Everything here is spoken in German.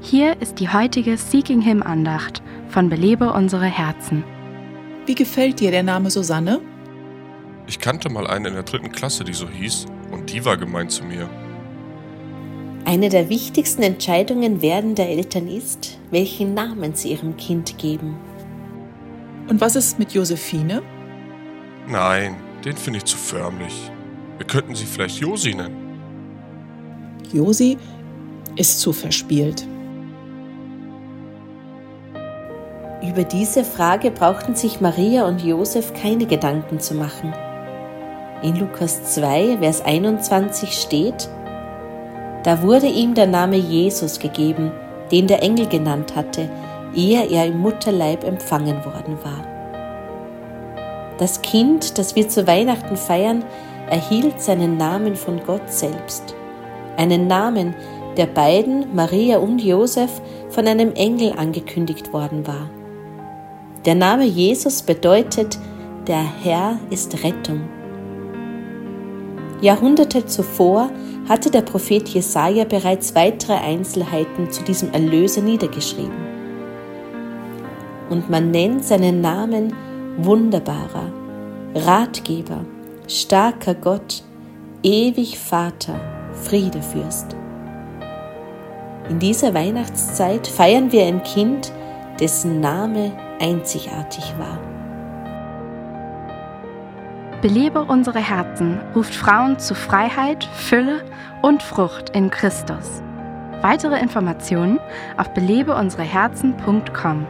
Hier ist die heutige Seeking Him Andacht von Belebe unsere Herzen. Wie gefällt dir der Name Susanne? Ich kannte mal eine in der dritten Klasse, die so hieß, und die war gemein zu mir. Eine der wichtigsten Entscheidungen werdender Eltern ist, welchen Namen sie ihrem Kind geben. Und was ist mit Josephine? Nein, den finde ich zu förmlich. Wir könnten sie vielleicht Josi nennen. Josi ist zu verspielt. Über diese Frage brauchten sich Maria und Josef keine Gedanken zu machen. In Lukas 2, Vers 21 steht, Da wurde ihm der Name Jesus gegeben, den der Engel genannt hatte, ehe er im Mutterleib empfangen worden war. Das Kind, das wir zu Weihnachten feiern, erhielt seinen Namen von Gott selbst. Einen Namen, der beiden, Maria und Josef, von einem Engel angekündigt worden war. Der Name Jesus bedeutet, der Herr ist Rettung. Jahrhunderte zuvor hatte der Prophet Jesaja bereits weitere Einzelheiten zu diesem Erlöser niedergeschrieben. Und man nennt seinen Namen Wunderbarer, Ratgeber, starker Gott, ewig Vater, Friedefürst. In dieser Weihnachtszeit feiern wir ein Kind, dessen Name einzigartig war. Belebe unsere Herzen ruft Frauen zu Freiheit, Fülle und Frucht in Christus. Weitere Informationen auf belebeunsereherzen.com.